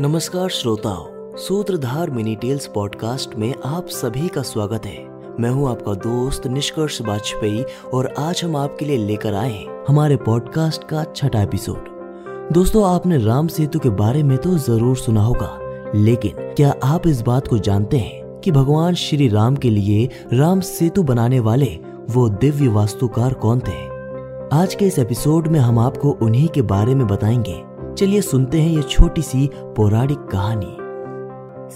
नमस्कार श्रोताओं, सूत्रधार मिनी टेल्स पॉडकास्ट में आप सभी का स्वागत है। मैं हूँ आपका दोस्त निष्कर्ष वाजपेयी और आज हम आपके लिए लेकर आए हैं हमारे पॉडकास्ट का छठा एपिसोड। दोस्तों, आपने राम सेतु के बारे में तो ज़रूर सुना होगा, लेकिन क्या आप इस बात को जानते हैं कि भगवान श्री राम के लिए राम सेतु बनाने वाले वो दिव्य वास्तुकार कौन थे? आज के इस एपिसोड में हम आपको उन्हीं के बारे में बताएँगे चलिए सुनते हैं ये छोटी सी पौराणिक कहानी।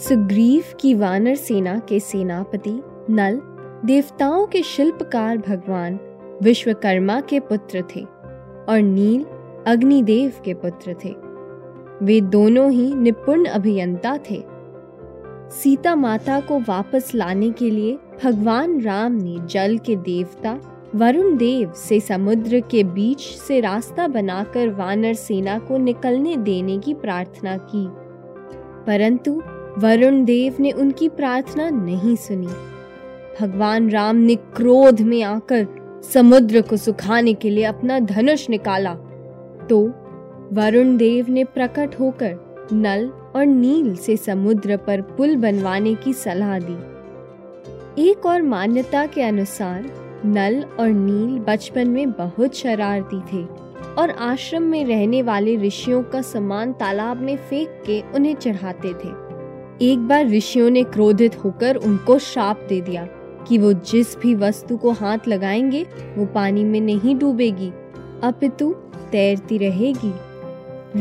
सुग्रीव की वानर सेना के सेनापति नल, देवताओं के शिल्पकार भगवान विश्वकर्मा के पुत्र थे और नील, अग्निदेव के पुत्र थे। वे दोनों ही निपुण अभियंता थे। सीता माता को वापस लाने के लिए भगवान राम ने जल के देवता वरुण देव से समुद्र के बीच से रास्ता बनाकर वानर सेना को निकलने देने की प्रार्थना की। परंतु वरुण देव ने उनकी प्रार्थना नहीं सुनी। भगवान राम ने क्रोध में आकर समुद्र को सुखाने के लिए अपना धनुष निकाला। तो वरुण देव ने प्रकट होकर नल और नील से समुद्र पर पुल बनवाने की सलाह दी। एक और मान्यता के अनुसार नल और नील बचपन में बहुत शरारती थे और आश्रम में रहने वाले ऋषियों का सामान तालाब में फेंक के उन्हें चढ़ाते थे। एक बार ऋषियों ने क्रोधित होकर उनको श्राप दे दिया कि वो जिस भी वस्तु को हाथ लगाएँगे, वो पानी में नहीं डूबेगी। अपितु तैरती रहेगी।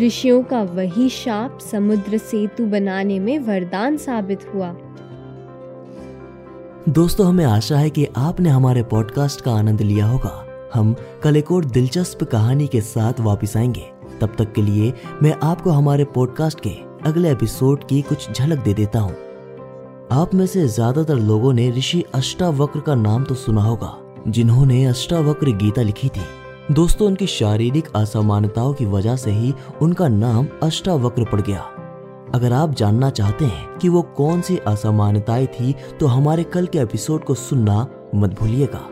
ऋषियों का वही शाप समुद्र सेतु बनाने में वरदान साबित हुआ। दोस्तों, हमें आशा है कि आपने हमारे पॉडकास्ट का आनंद लिया होगा। हम कल एक और दिलचस्प कहानी के साथ वापस आएँगे। तब तक के लिए मैं आपको हमारे पॉडकास्ट के अगले एपिसोड की कुछ झलक दे देता हूँ। आप में से ज़्यादातर लोगों ने ऋषि अष्टावक्र का नाम तो सुना होगा, जिन्होंने अष्टावक्र गीता लिखी थी। दोस्तों, उनकी शारीरिक असमानताओं की वजह से ही उनका नाम अष्टावक्र पड़ गया। अगर आप जानना चाहते हैं कि वो कौन सी असमानताएँ थी तो हमारे कल के एपिसोड को सुनना मत भूलिएगा।